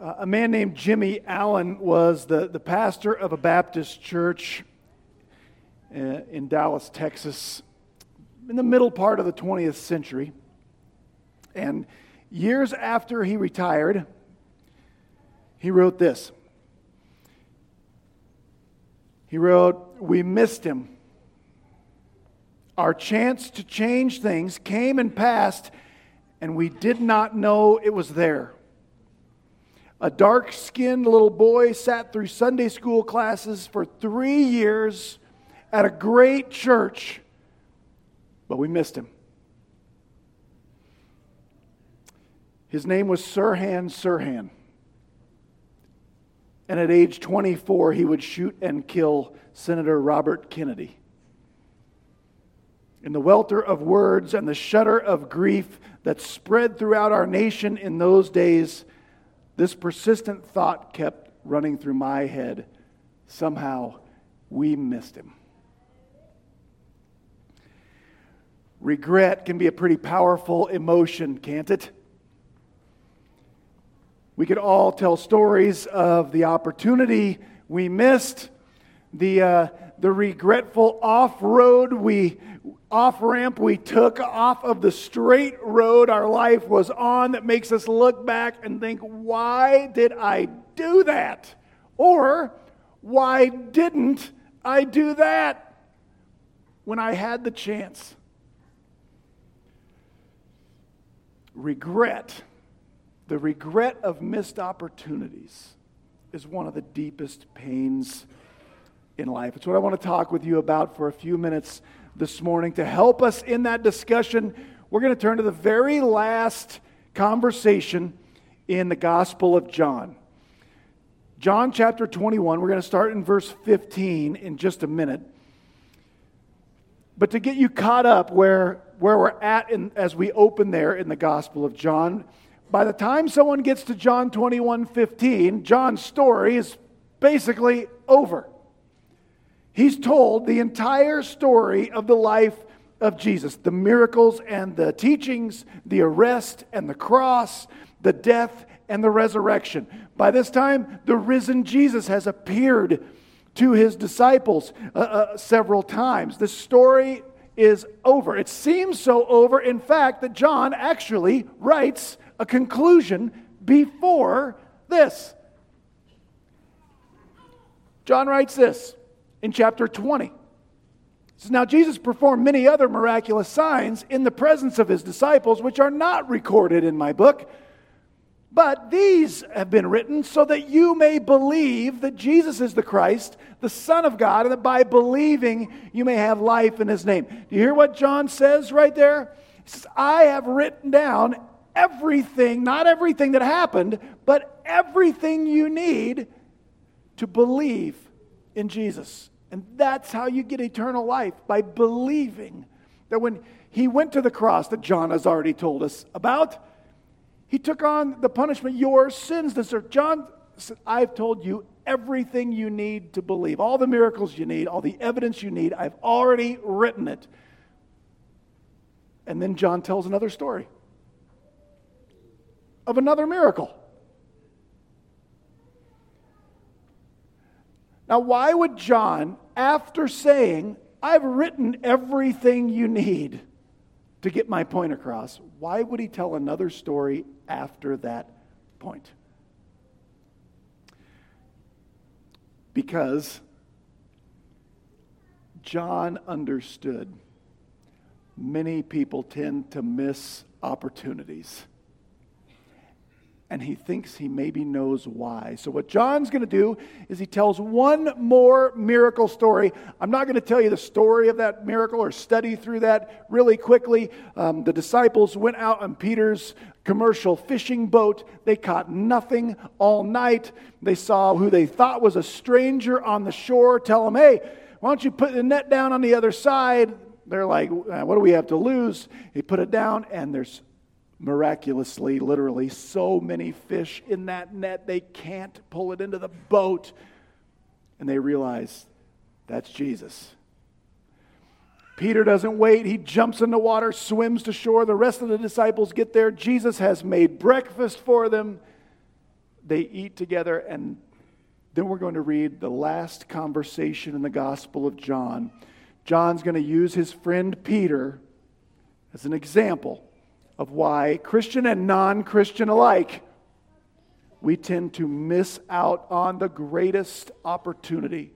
Uh, a man named Jimmy Allen was the, the pastor of a Baptist church uh, in Dallas, Texas, in the middle part of the 20th century. And years after he retired, he wrote this. He wrote, We missed him. Our chance to change things came and passed, and we did not know it was there. A dark skinned little boy sat through Sunday school classes for three years at a great church, but we missed him. His name was Sirhan Sirhan. And at age 24, he would shoot and kill Senator Robert Kennedy. In the welter of words and the shudder of grief that spread throughout our nation in those days, this persistent thought kept running through my head. Somehow, we missed him. Regret can be a pretty powerful emotion, can't it? We could all tell stories of the opportunity we missed, the, uh, the regretful off road we off ramp we took off of the straight road our life was on that makes us look back and think, why did I do that? Or why didn't I do that when I had the chance? Regret, the regret of missed opportunities, is one of the deepest pains in life. It's what I want to talk with you about for a few minutes this morning. To help us in that discussion, we're going to turn to the very last conversation in the Gospel of John. John chapter 21, we're going to start in verse 15 in just a minute. But to get you caught up where, where we're at in, as we open there in the Gospel of John, by the time someone gets to John 21 15, John's story is basically over. He's told the entire story of the life of Jesus the miracles and the teachings, the arrest and the cross, the death and the resurrection. By this time, the risen Jesus has appeared to his disciples uh, uh, several times. The story is over. It seems so over, in fact, that John actually writes a conclusion before this. John writes this in chapter 20. says, now Jesus performed many other miraculous signs in the presence of his disciples, which are not recorded in my book. But these have been written so that you may believe that Jesus is the Christ, the Son of God, and that by believing you may have life in his name. Do you hear what John says right there? He says, I have written down everything, not everything that happened, but everything you need to believe in Jesus. And that's how you get eternal life by believing that when he went to the cross that John has already told us about, he took on the punishment your sins deserve. John said, I've told you everything you need to believe, all the miracles you need, all the evidence you need. I've already written it. And then John tells another story of another miracle. Now, why would John, after saying, I've written everything you need to get my point across, why would he tell another story after that point? Because John understood many people tend to miss opportunities and he thinks he maybe knows why. So, what John's going to do is he tells one more miracle story. I'm not going to tell you the story of that miracle or study through that really quickly. Um, the disciples went out on Peter's commercial fishing boat. They caught nothing all night. They saw who they thought was a stranger on the shore tell him, Hey, why don't you put the net down on the other side? They're like, What do we have to lose? He put it down, and there's miraculously, literally, so many fish in that net, they can't pull it into the boat. And they realize that's Jesus. Peter doesn't wait. He jumps in the water, swims to shore. The rest of the disciples get there. Jesus has made breakfast for them. they eat together, and then we're going to read the last conversation in the Gospel of John. John's going to use his friend Peter as an example of why Christian and non Christian alike we tend to miss out on the greatest opportunity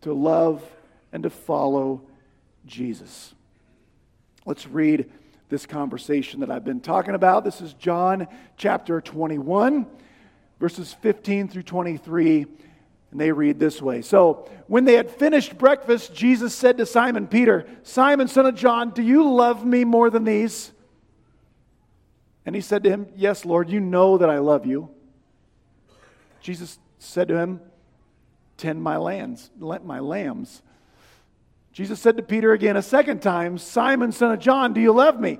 to love and to follow Jesus. Let's read this conversation that I've been talking about. This is John chapter 21, verses 15 through 23. And they read this way. So, when they had finished breakfast, Jesus said to Simon Peter, Simon, son of John, do you love me more than these? And he said to him, Yes, Lord, you know that I love you. Jesus said to him, Tend my lambs, let my lambs. Jesus said to Peter again a second time, Simon, son of John, do you love me?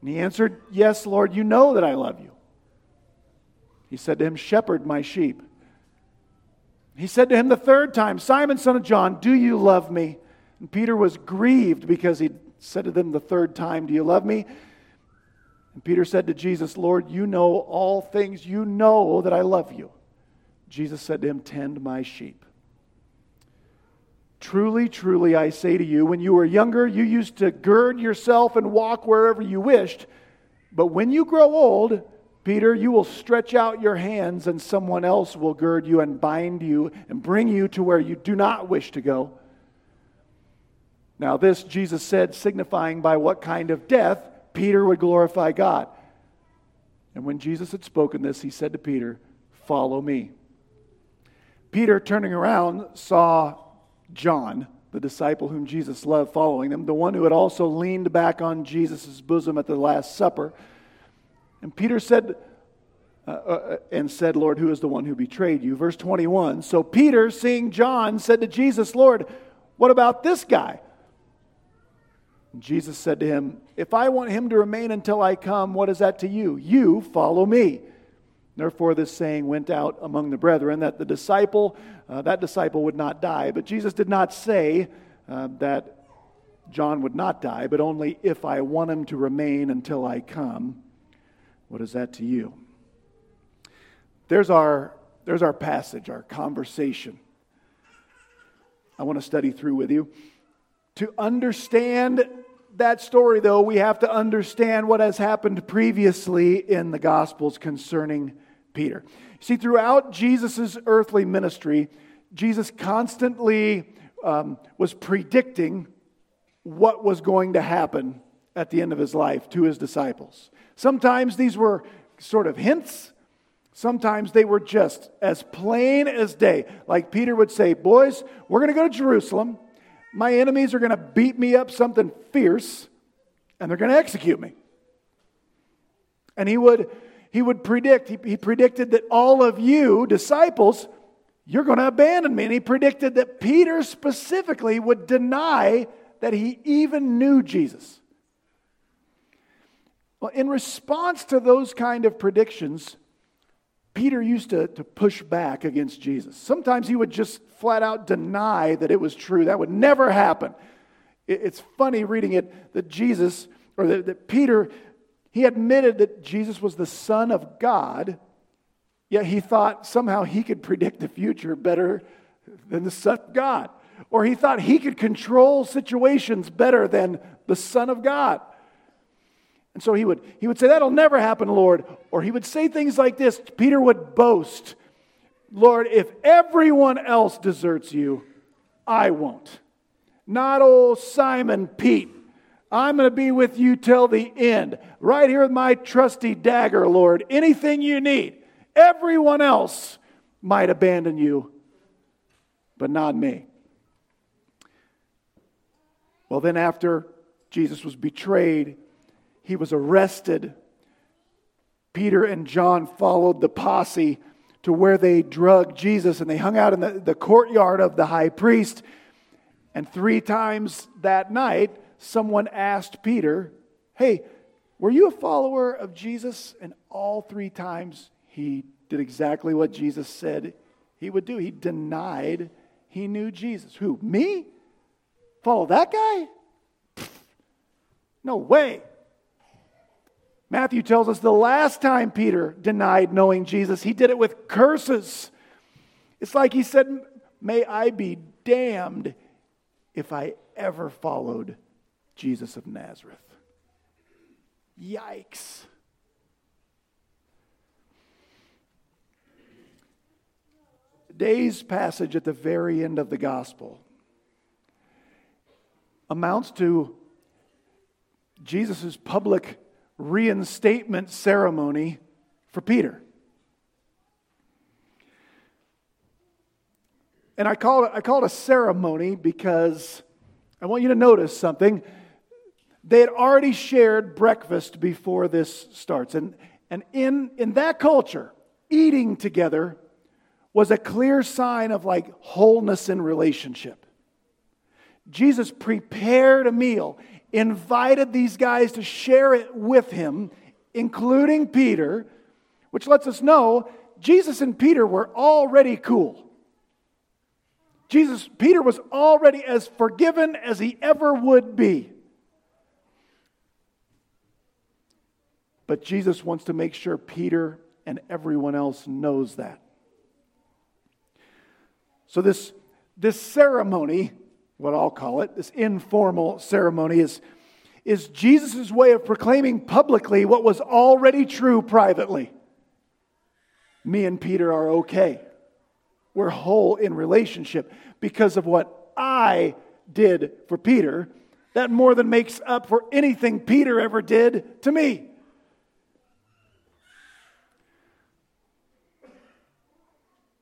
And he answered, Yes, Lord, you know that I love you. He said to him, Shepherd my sheep. He said to him the third time, Simon, son of John, do you love me? And Peter was grieved because he said to them the third time, Do you love me? And Peter said to Jesus, Lord, you know all things. You know that I love you. Jesus said to him, Tend my sheep. Truly, truly, I say to you, when you were younger, you used to gird yourself and walk wherever you wished. But when you grow old, Peter, you will stretch out your hands, and someone else will gird you and bind you and bring you to where you do not wish to go. Now, this Jesus said, signifying by what kind of death Peter would glorify God. And when Jesus had spoken this, he said to Peter, Follow me. Peter, turning around, saw John, the disciple whom Jesus loved, following them, the one who had also leaned back on Jesus' bosom at the Last Supper. And Peter said, uh, uh, and said, Lord, who is the one who betrayed you? Verse 21. So Peter, seeing John, said to Jesus, Lord, what about this guy? Jesus said to him, If I want him to remain until I come, what is that to you? You follow me. Therefore, this saying went out among the brethren that the disciple, uh, that disciple would not die. But Jesus did not say uh, that John would not die, but only if I want him to remain until I come. What is that to you? There's our, there's our passage, our conversation. I want to study through with you. To understand that story, though, we have to understand what has happened previously in the Gospels concerning Peter. See, throughout Jesus' earthly ministry, Jesus constantly um, was predicting what was going to happen at the end of his life to his disciples. Sometimes these were sort of hints, sometimes they were just as plain as day. Like Peter would say, Boys, we're going to go to Jerusalem. My enemies are going to beat me up something fierce, and they're going to execute me. And he would he would predict, he, he predicted that all of you, disciples, you're going to abandon me. And he predicted that Peter specifically would deny that he even knew Jesus. Well, in response to those kind of predictions, Peter used to, to push back against Jesus. Sometimes he would just flat out deny that it was true. That would never happen. It, it's funny reading it that Jesus, or that, that Peter he admitted that Jesus was the Son of God, yet he thought somehow he could predict the future better than the Son of God. Or he thought he could control situations better than the Son of God. And so he would, he would say, That'll never happen, Lord. Or he would say things like this Peter would boast, Lord, if everyone else deserts you, I won't. Not old Simon Pete I'm going to be with you till the end. Right here with my trusty dagger, Lord. Anything you need. Everyone else might abandon you, but not me. Well, then, after Jesus was betrayed, he was arrested. Peter and John followed the posse to where they drugged Jesus and they hung out in the, the courtyard of the high priest. And three times that night, someone asked Peter, Hey, were you a follower of Jesus? And all three times he did exactly what Jesus said he would do. He denied he knew Jesus. Who? Me? Follow that guy? No way. Matthew tells us the last time Peter denied knowing Jesus, he did it with curses. It's like he said, May I be damned if I ever followed Jesus of Nazareth. Yikes. Today's passage at the very end of the gospel amounts to Jesus' public reinstatement ceremony for Peter. And I call it, I call it a ceremony because I want you to notice something. They had already shared breakfast before this starts. And, and in, in that culture, eating together was a clear sign of like wholeness in relationship. Jesus prepared a meal, invited these guys to share it with him, including Peter, which lets us know Jesus and Peter were already cool. Jesus, Peter was already as forgiven as he ever would be. But Jesus wants to make sure Peter and everyone else knows that. So, this, this ceremony, what I'll call it, this informal ceremony, is, is Jesus' way of proclaiming publicly what was already true privately. Me and Peter are okay. We're whole in relationship because of what I did for Peter. That more than makes up for anything Peter ever did to me.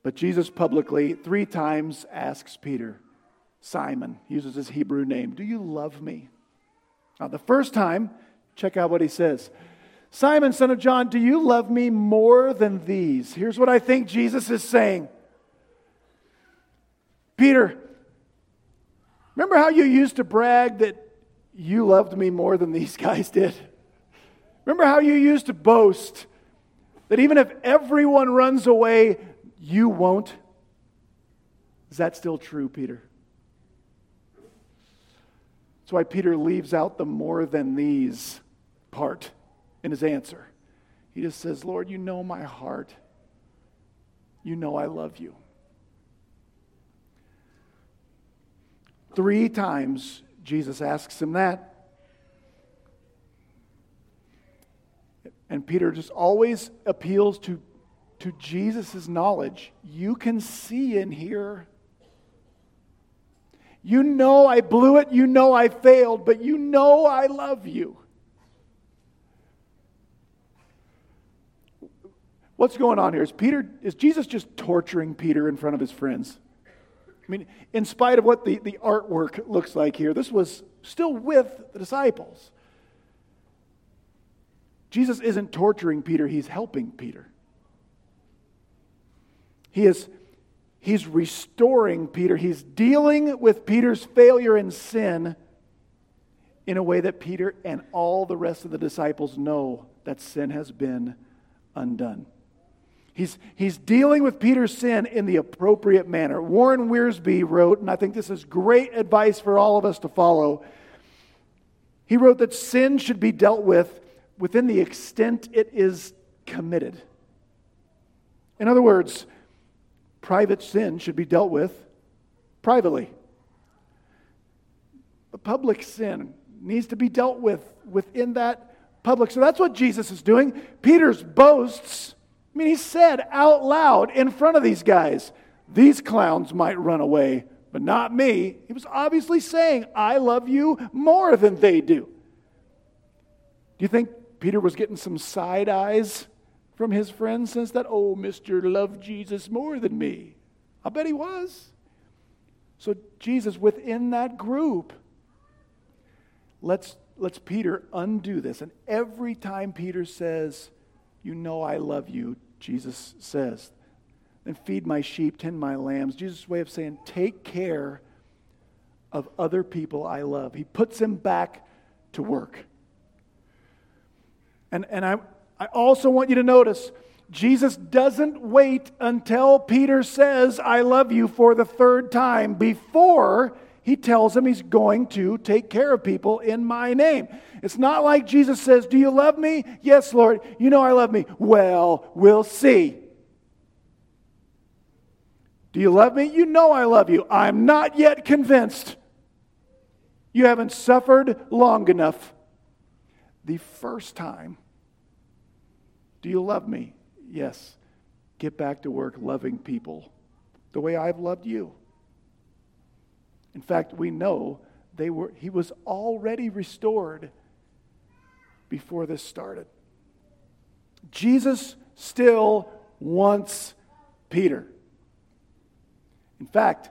But Jesus publicly, three times, asks Peter, Simon, uses his Hebrew name, Do you love me? Now, the first time, check out what he says Simon, son of John, do you love me more than these? Here's what I think Jesus is saying Peter, remember how you used to brag that you loved me more than these guys did? Remember how you used to boast that even if everyone runs away, you won't? Is that still true, Peter? That's why Peter leaves out the more than these part in his answer. He just says, Lord, you know my heart. You know I love you. Three times Jesus asks him that. And Peter just always appeals to to Jesus' knowledge, you can see in here. You know I blew it, you know I failed, but you know I love you. What's going on here? Is Peter is Jesus just torturing Peter in front of his friends? I mean, in spite of what the, the artwork looks like here, this was still with the disciples. Jesus isn't torturing Peter, he's helping Peter. He is he's restoring Peter. He's dealing with Peter's failure and sin in a way that Peter and all the rest of the disciples know that sin has been undone. He's, he's dealing with Peter's sin in the appropriate manner. Warren Wiersbe wrote, and I think this is great advice for all of us to follow. He wrote that sin should be dealt with within the extent it is committed. In other words, private sin should be dealt with privately. But public sin needs to be dealt with within that public. So that's what Jesus is doing. Peter's boasts, I mean, he said out loud in front of these guys, these clowns might run away, but not me. He was obviously saying, I love you more than they do. Do you think Peter was getting some side eyes from his friends since that, oh, Mr. Love Jesus more than me. I bet he was. So Jesus, within that group, let's, let's Peter undo this. And every time Peter says, You know I love you, Jesus says, then feed my sheep, tend my lambs. Jesus' way of saying, Take care of other people I love. He puts him back to work. And, and I, I also want you to notice Jesus doesn't wait until Peter says, I love you for the third time before he tells him he's going to take care of people in my name. It's not like Jesus says, Do you love me? Yes, Lord. You know I love me. Well, we'll see. Do you love me? You know I love you. I'm not yet convinced. You haven't suffered long enough. The first time, do you love me? Yes. Get back to work loving people the way I've loved you. In fact, we know they were, he was already restored before this started. Jesus still wants Peter. In fact,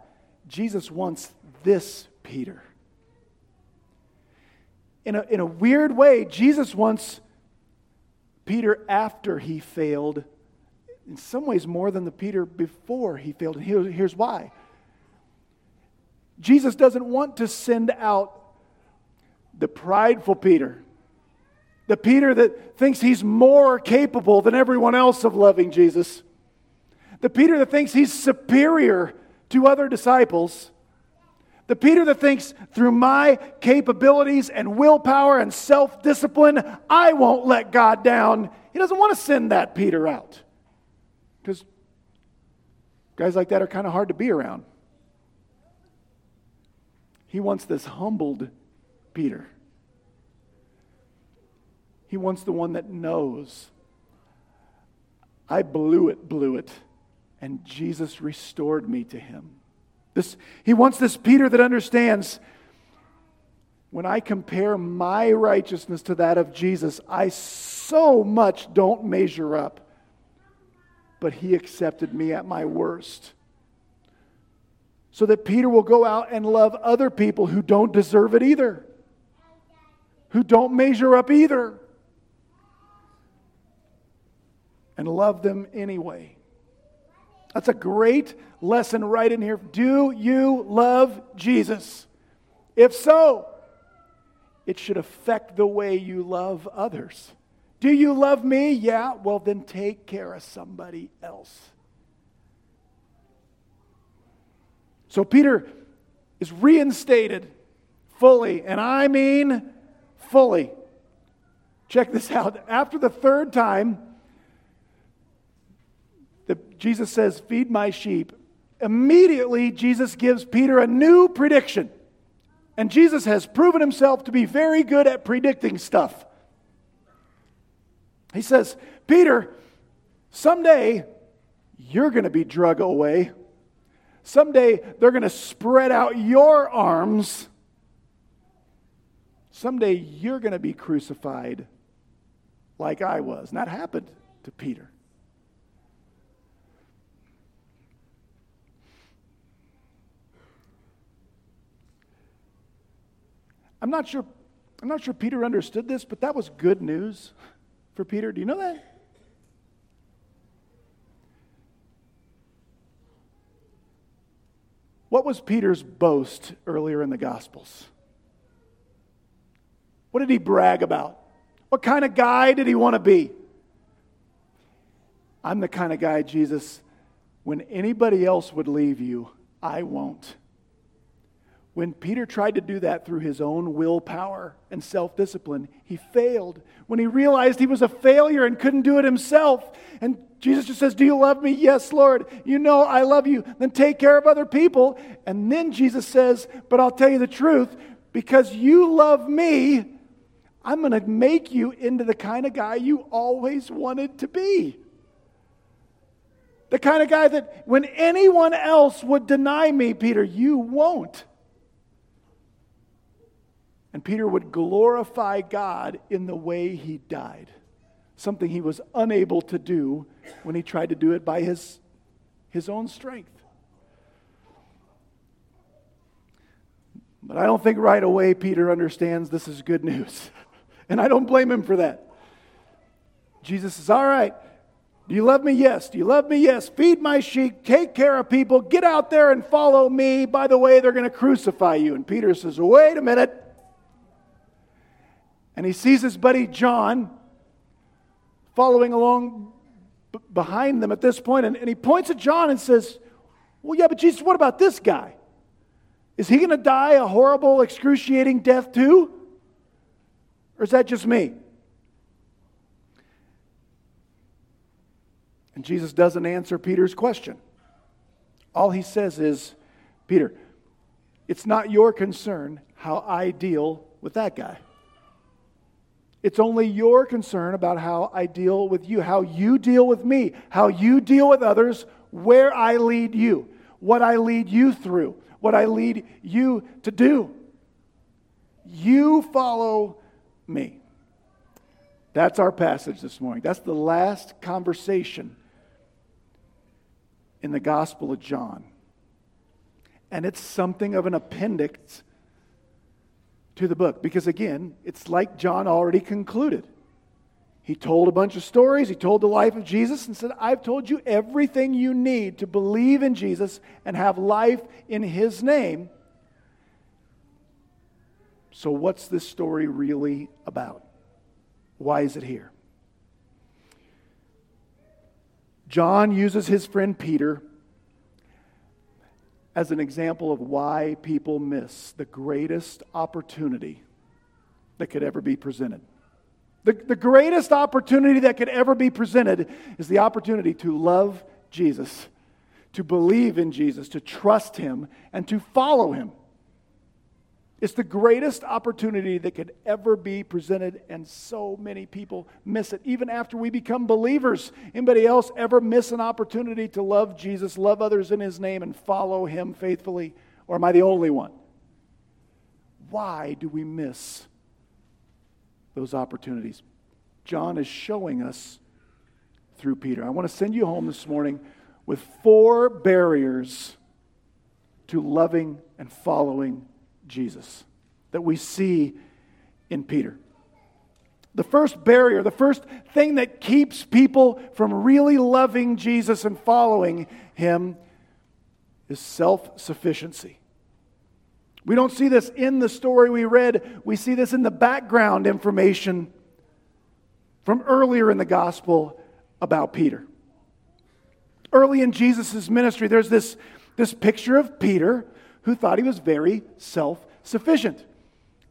Jesus wants this Peter. In a, in a weird way, Jesus wants Peter after he failed, in some ways more than the Peter before he failed. And here, here's why Jesus doesn't want to send out the prideful Peter, the Peter that thinks he's more capable than everyone else of loving Jesus, the Peter that thinks he's superior to other disciples. The Peter that thinks through my capabilities and willpower and self discipline, I won't let God down. He doesn't want to send that Peter out. Because guys like that are kind of hard to be around. He wants this humbled Peter. He wants the one that knows I blew it, blew it, and Jesus restored me to him. This, he wants this Peter that understands when I compare my righteousness to that of Jesus, I so much don't measure up. But he accepted me at my worst so that Peter will go out and love other people who don't deserve it either, who don't measure up either, and love them anyway. That's a great lesson right in here. Do you love Jesus? If so, it should affect the way you love others. Do you love me? Yeah, well, then take care of somebody else. So Peter is reinstated fully, and I mean fully. Check this out. After the third time, Jesus says, Feed my sheep. Immediately, Jesus gives Peter a new prediction. And Jesus has proven himself to be very good at predicting stuff. He says, Peter, someday you're going to be drug away Someday they're going to spread out your arms. Someday you're going to be crucified like I was. And that happened to Peter. I'm not sure I'm not sure Peter understood this, but that was good news for Peter. Do you know that? What was Peter's boast earlier in the Gospels? What did he brag about? What kind of guy did he want to be? I'm the kind of guy, Jesus, when anybody else would leave you, I won't. When Peter tried to do that through his own willpower and self discipline, he failed. When he realized he was a failure and couldn't do it himself, and Jesus just says, Do you love me? Yes, Lord. You know I love you. Then take care of other people. And then Jesus says, But I'll tell you the truth, because you love me, I'm going to make you into the kind of guy you always wanted to be. The kind of guy that when anyone else would deny me, Peter, you won't. And Peter would glorify God in the way he died, something he was unable to do when he tried to do it by his, his own strength. But I don't think right away Peter understands this is good news. And I don't blame him for that. Jesus says, All right, do you love me? Yes. Do you love me? Yes. Feed my sheep, take care of people, get out there and follow me. By the way, they're going to crucify you. And Peter says, Wait a minute and he sees his buddy John following along b- behind them at this point, and, and he points at John and says, Well, yeah, but Jesus, what about this guy? Is he going to die a horrible, excruciating death too? Or is that just me? And Jesus doesn't answer Peter's question. All he says is, Peter, it's not your concern how I deal with that guy. It's only your concern about how I deal with you, how you deal with me, how you deal with others, where I lead you, what I lead you through, what I lead you to do. You follow me. That's our passage this morning. That's the last conversation in the Gospel of John. And it's something of an appendix to the book because, again, it's like John already concluded. He told a bunch of stories. He told the life of Jesus and said, I've told you everything you need to believe in Jesus and have life in his name. So, what's this story really about? Why is it here? John uses his friend Peter as an example of why people miss the greatest opportunity that could ever be presented. The, the greatest opportunity that could ever be presented is the opportunity to love Jesus, to believe in Jesus, to trust Him, and to follow Him. It's the greatest opportunity that could ever be presented, and so many people miss it, even after we become believers. Anybody else ever miss an opportunity to love Jesus, love others in His name, and follow Him faithfully? Or am I the only one? Why do we miss those opportunities? John is showing us through Peter. I want to send you home this morning with four barriers to loving and following Jesus that we see in Peter. The first barrier, the first thing that keeps people from really loving Jesus and following him is self sufficiency. We don't see this in the story we read, we see this in the background information from earlier in the gospel about Peter. Early in Jesus' ministry, there's this, this picture of Peter who thought he was very self sufficient,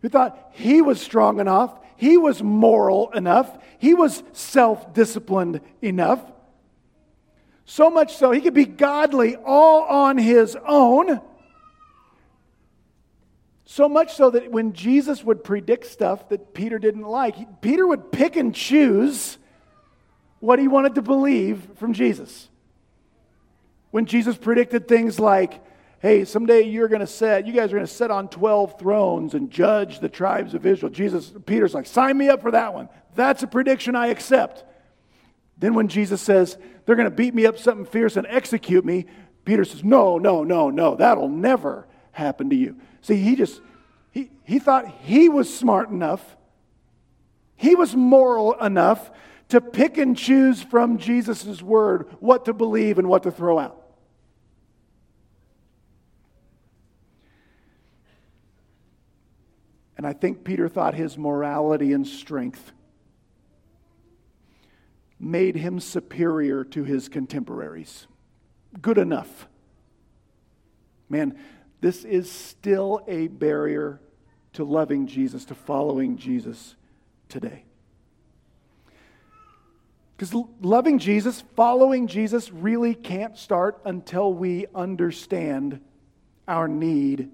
who thought he was strong enough, he was moral enough, he was self disciplined enough. So much so, he could be godly all on his own. So much so that when Jesus would predict stuff that Peter didn't like, Peter would pick and choose what he wanted to believe from Jesus. When Jesus predicted things like, hey, someday you're going to set, you guys are going to sit on 12 thrones and judge the tribes of Israel. Jesus, Peter's like, sign me up for that one. That's a prediction I accept. Then when Jesus says, they're going to beat me up something fierce and execute me, Peter says, no, no, no, no, that'll never happen to you. See, he just, he, he thought he was smart enough, he was moral enough to pick and choose from Jesus' word what to believe and what to throw out. And I think Peter thought his morality and strength made him superior to his contemporaries. Good enough. Man, this is still a barrier to loving Jesus, to following Jesus today. Because loving Jesus, following Jesus, really can't start until we understand our need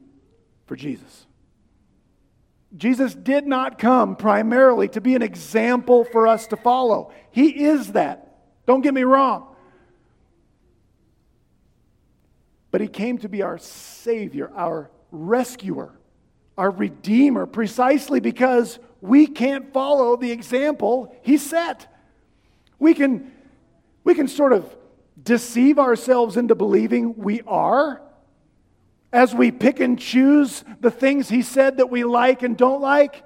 for Jesus. Jesus did not come primarily to be an example for us to follow. He is that. Don't get me wrong. But He came to be our Savior, our rescuer, our Redeemer, precisely because we can't follow the example He set. We can, we can sort of deceive ourselves into believing we are as we pick and choose the things he said that we like and don't like.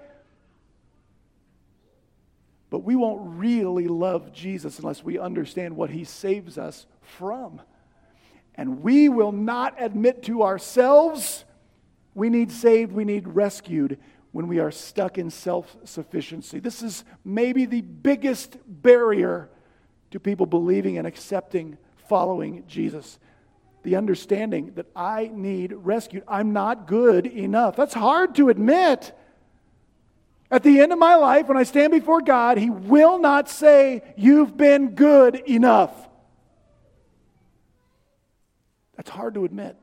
But we won't really love Jesus unless we understand what he saves us from. And we will not admit to ourselves we need saved, we need rescued when we are stuck in self sufficiency. This is maybe the biggest barrier to people believing and accepting following Jesus. The understanding that I need rescued. I'm not good enough. That's hard to admit. At the end of my life, when I stand before God, He will not say, You've been good enough. That's hard to admit.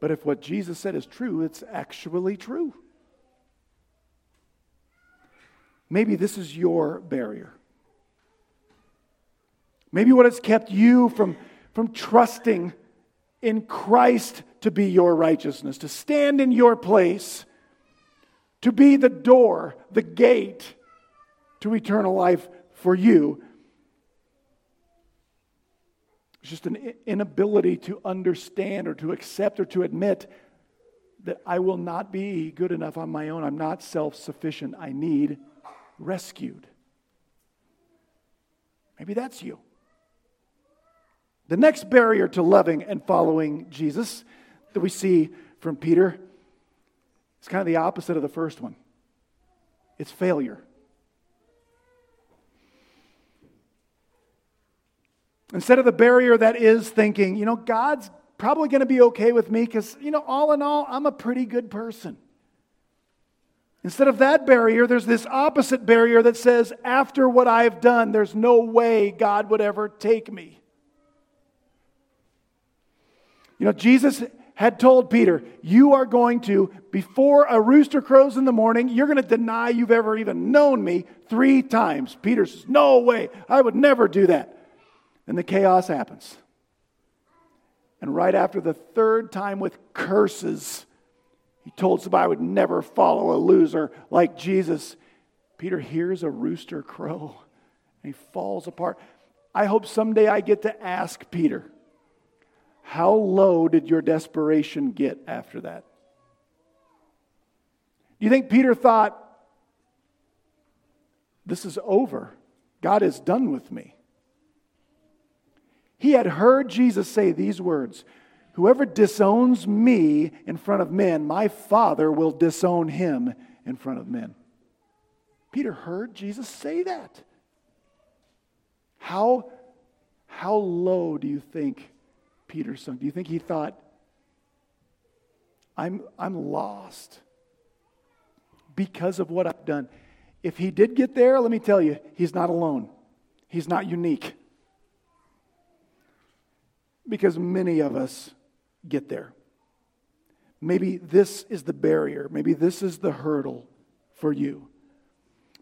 But if what Jesus said is true, it's actually true. Maybe this is your barrier. Maybe what has kept you from, from trusting in Christ to be your righteousness, to stand in your place, to be the door, the gate to eternal life for you. It's just an inability to understand or to accept or to admit that I will not be good enough on my own. I'm not self sufficient. I need rescued. Maybe that's you. The next barrier to loving and following Jesus that we see from Peter is kind of the opposite of the first one it's failure. Instead of the barrier that is thinking, you know, God's probably going to be okay with me because, you know, all in all, I'm a pretty good person. Instead of that barrier, there's this opposite barrier that says, after what I've done, there's no way God would ever take me. You know, Jesus had told Peter, You are going to, before a rooster crows in the morning, you're going to deny you've ever even known me three times. Peter says, No way, I would never do that. And the chaos happens. And right after the third time with curses, he told somebody I would never follow a loser like Jesus. Peter hears a rooster crow and he falls apart. I hope someday I get to ask Peter, how low did your desperation get after that? Do you think Peter thought, this is over? God is done with me. He had heard Jesus say these words Whoever disowns me in front of men, my Father will disown him in front of men. Peter heard Jesus say that. How, how low do you think Peter sunk? Do you think he thought, I'm, I'm lost because of what I've done? If he did get there, let me tell you, he's not alone. He's not unique because many of us get there. Maybe this is the barrier. Maybe this is the hurdle for you.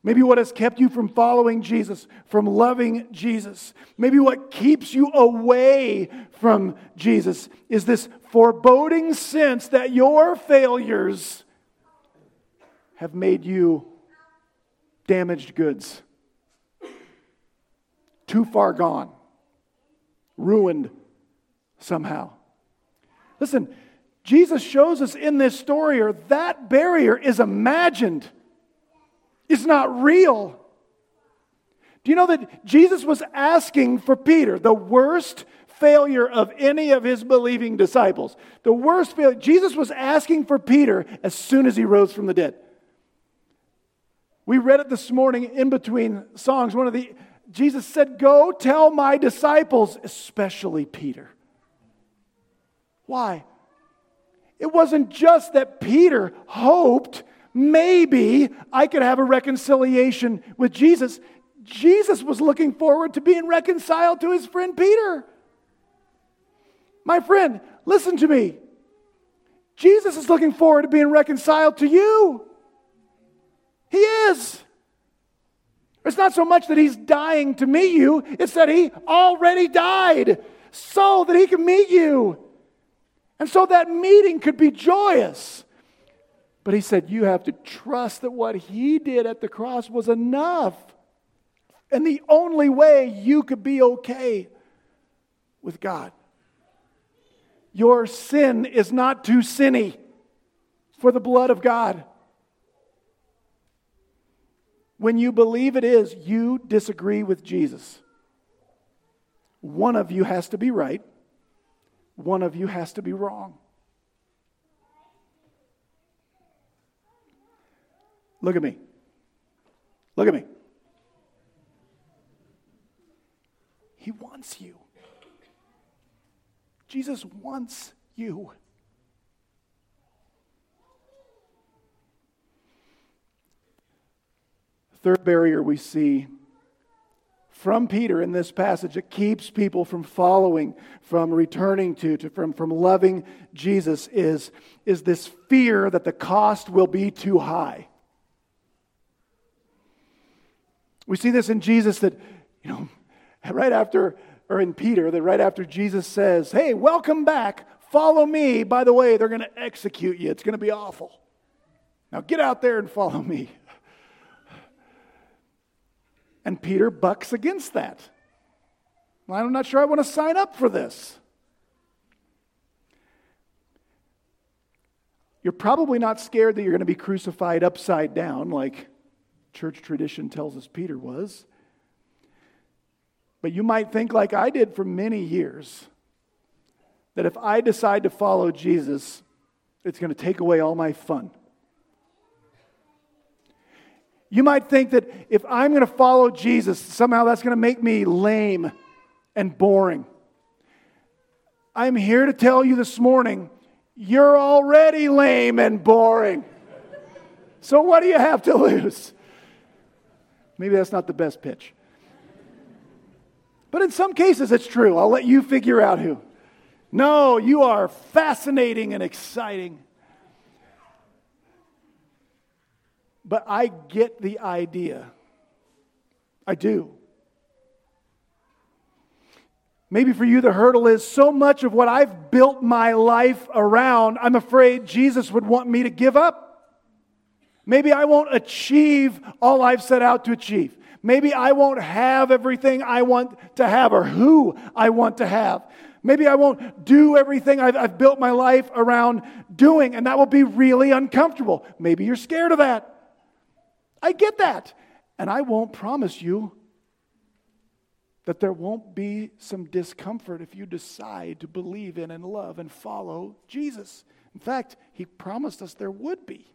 Maybe what has kept you from following Jesus, from loving Jesus, maybe what keeps you away from Jesus is this foreboding sense that your failures have made you damaged goods, too far gone, ruined somehow. Listen, Jesus shows us in this story, or that barrier is imagined, it's not real. Do you know that Jesus was asking for Peter, the worst failure of any of his believing disciples, the worst failure? Jesus was asking for Peter as soon as he rose from the dead. We read it this morning in between songs. One of the Jesus said, Go tell my disciples, especially Peter. Why? It wasn't just that Peter hoped maybe I could have a reconciliation with Jesus. Jesus was looking forward to being reconciled to his friend Peter. My friend, listen to me. Jesus is looking forward to being reconciled to you. He is. It's not so much that he's dying to meet you, it's that he already died so that he can meet you. And so that meeting could be joyous. But he said, You have to trust that what he did at the cross was enough. And the only way you could be okay with God. Your sin is not too sinny for the blood of God. When you believe it is, you disagree with Jesus. One of you has to be right one of you has to be wrong. Look at me. Look at me. He wants you. Jesus wants you. Third barrier we see from Peter in this passage that keeps people from following, from returning to, to from, from loving Jesus is, is this fear that the cost will be too high. We see this in Jesus that, you know, right after, or in Peter, that right after Jesus says, Hey, welcome back, follow me. By the way, they're going to execute you. It's going to be awful. Now get out there and follow me. And Peter bucks against that. I'm not sure I want to sign up for this. You're probably not scared that you're going to be crucified upside down like church tradition tells us Peter was. But you might think, like I did for many years, that if I decide to follow Jesus, it's going to take away all my fun. You might think that if I'm going to follow Jesus, somehow that's going to make me lame and boring. I'm here to tell you this morning you're already lame and boring. So, what do you have to lose? Maybe that's not the best pitch. But in some cases, it's true. I'll let you figure out who. No, you are fascinating and exciting. But I get the idea. I do. Maybe for you, the hurdle is so much of what I've built my life around, I'm afraid Jesus would want me to give up. Maybe I won't achieve all I've set out to achieve. Maybe I won't have everything I want to have or who I want to have. Maybe I won't do everything I've, I've built my life around doing, and that will be really uncomfortable. Maybe you're scared of that. I get that. And I won't promise you that there won't be some discomfort if you decide to believe in and love and follow Jesus. In fact, He promised us there would be.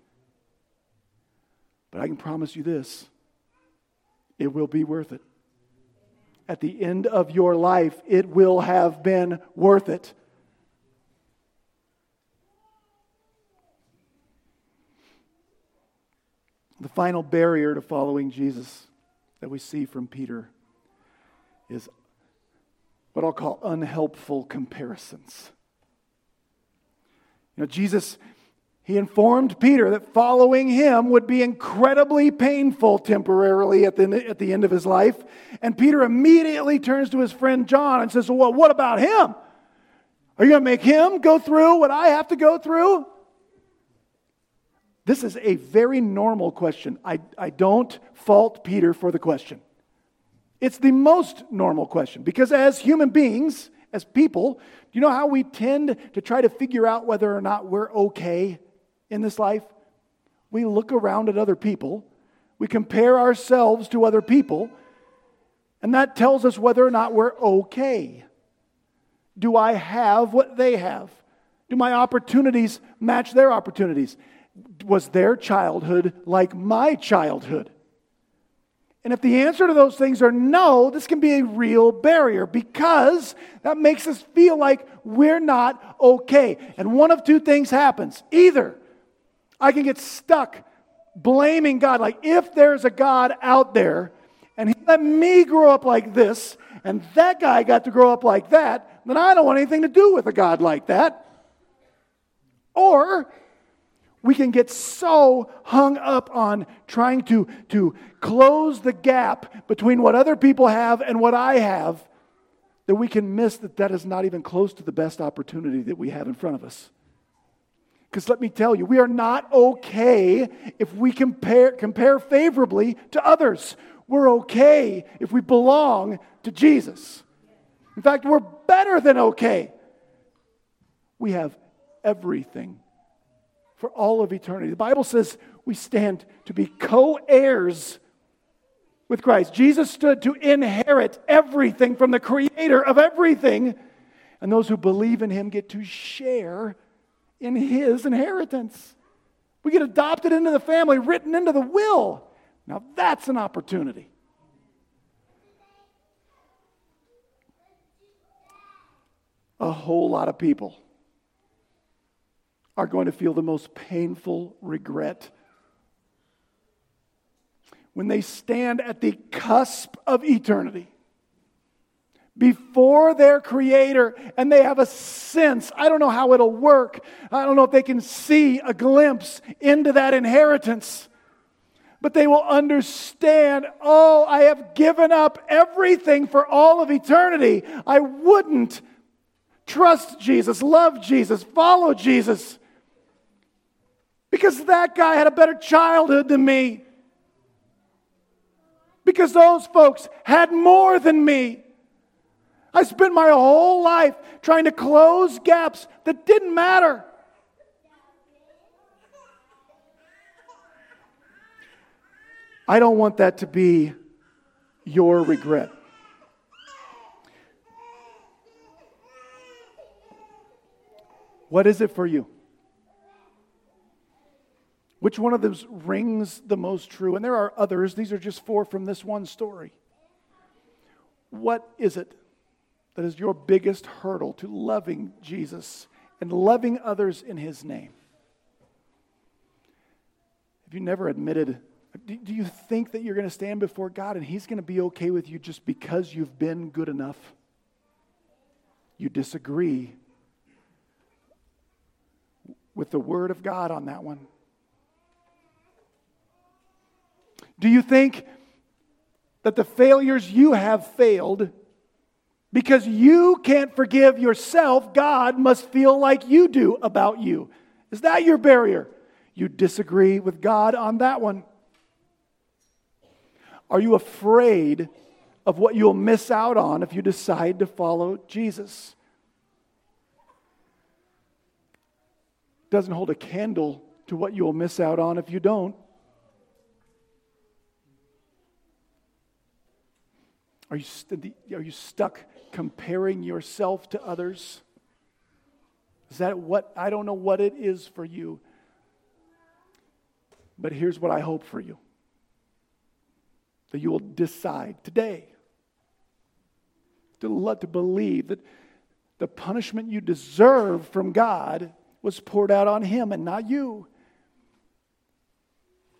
But I can promise you this it will be worth it. At the end of your life, it will have been worth it. The final barrier to following Jesus that we see from Peter is what I'll call unhelpful comparisons. You know, Jesus, he informed Peter that following him would be incredibly painful temporarily at the, at the end of his life. And Peter immediately turns to his friend John and says, Well, what about him? Are you going to make him go through what I have to go through? This is a very normal question. I, I don't fault Peter for the question. It's the most normal question because, as human beings, as people, do you know how we tend to try to figure out whether or not we're okay in this life? We look around at other people, we compare ourselves to other people, and that tells us whether or not we're okay. Do I have what they have? Do my opportunities match their opportunities? was their childhood like my childhood? And if the answer to those things are no, this can be a real barrier because that makes us feel like we're not okay. And one of two things happens. Either I can get stuck blaming God, like if there's a God out there and he let me grow up like this and that guy got to grow up like that, then I don't want anything to do with a God like that. Or we can get so hung up on trying to, to close the gap between what other people have and what I have that we can miss that that is not even close to the best opportunity that we have in front of us. Because let me tell you, we are not okay if we compare, compare favorably to others. We're okay if we belong to Jesus. In fact, we're better than okay. We have everything for all of eternity. The Bible says we stand to be co heirs with Christ. Jesus stood to inherit everything from the creator of everything, and those who believe in him get to share in his inheritance. We get adopted into the family, written into the will. Now that's an opportunity. a whole lot of people are going to feel the most painful regret when they stand at the cusp of eternity before their creator and they have a sense. I don't know how it'll work. I don't know if they can see a glimpse into that inheritance. But they will understand oh i have given up everything for all of eternity. I wouldn't trust jesus love jesus follow jesus. Because that guy had a better childhood than me. Because those folks had more than me I spent my whole life trying to close gaps that didn't matter. I don't want that to be your regret. What is it for you? Which one of those rings the most true? And there are others. These are just four from this one story. What is it? That is your biggest hurdle to loving Jesus and loving others in his name? Have you never admitted, do you think that you're going to stand before God and he's going to be okay with you just because you've been good enough? You disagree with the Word of God on that one. Do you think that the failures you have failed because you can't forgive yourself, God must feel like you do about you. Is that your barrier? You disagree with God on that one. Are you afraid of what you'll miss out on if you decide to follow Jesus? Doesn't hold a candle to what you'll miss out on if you don't. Are you, st- are you stuck comparing yourself to others? Is that what? I don't know what it is for you. But here's what I hope for you that you will decide today to, let, to believe that the punishment you deserve from God was poured out on Him and not you.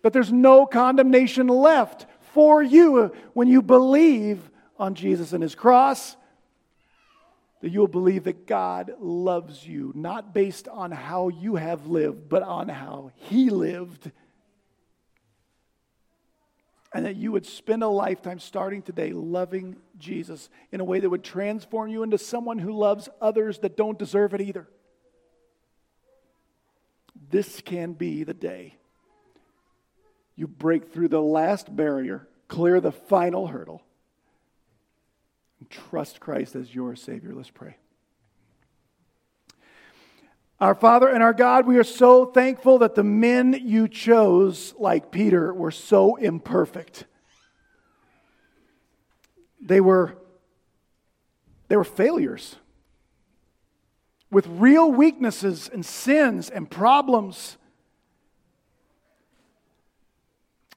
That there's no condemnation left for you when you believe on Jesus and His cross that you'll believe that God loves you, not based on how you have lived, but on how He lived. And that you would spend a lifetime starting today loving Jesus in a way that would transform you into someone who loves others that don't deserve it either. This can be the day you break through the last barrier, clear the final hurdle trust Christ as your Savior. Let's pray. Our Father and our God, we are so thankful that the men you chose, like Peter, were so imperfect. They were, they were failures with real weaknesses and sins and problems.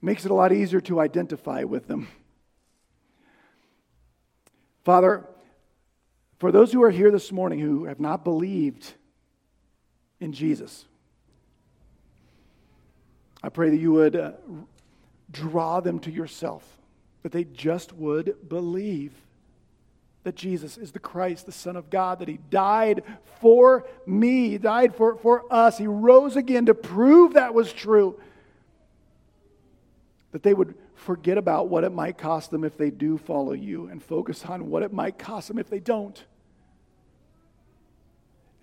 Makes it a lot easier to identify with them. Father, for those who are here this morning who have not believed in Jesus, I pray that you would uh, draw them to yourself, that they just would believe that Jesus is the Christ, the Son of God, that He died for me, He died for, for us. He rose again to prove that was true. That they would forget about what it might cost them if they do follow you and focus on what it might cost them if they don't.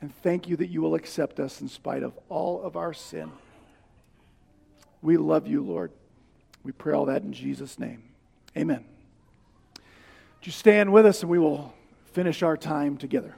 And thank you that you will accept us in spite of all of our sin. We love you, Lord. We pray all that in Jesus' name. Amen. Would you stand with us and we will finish our time together?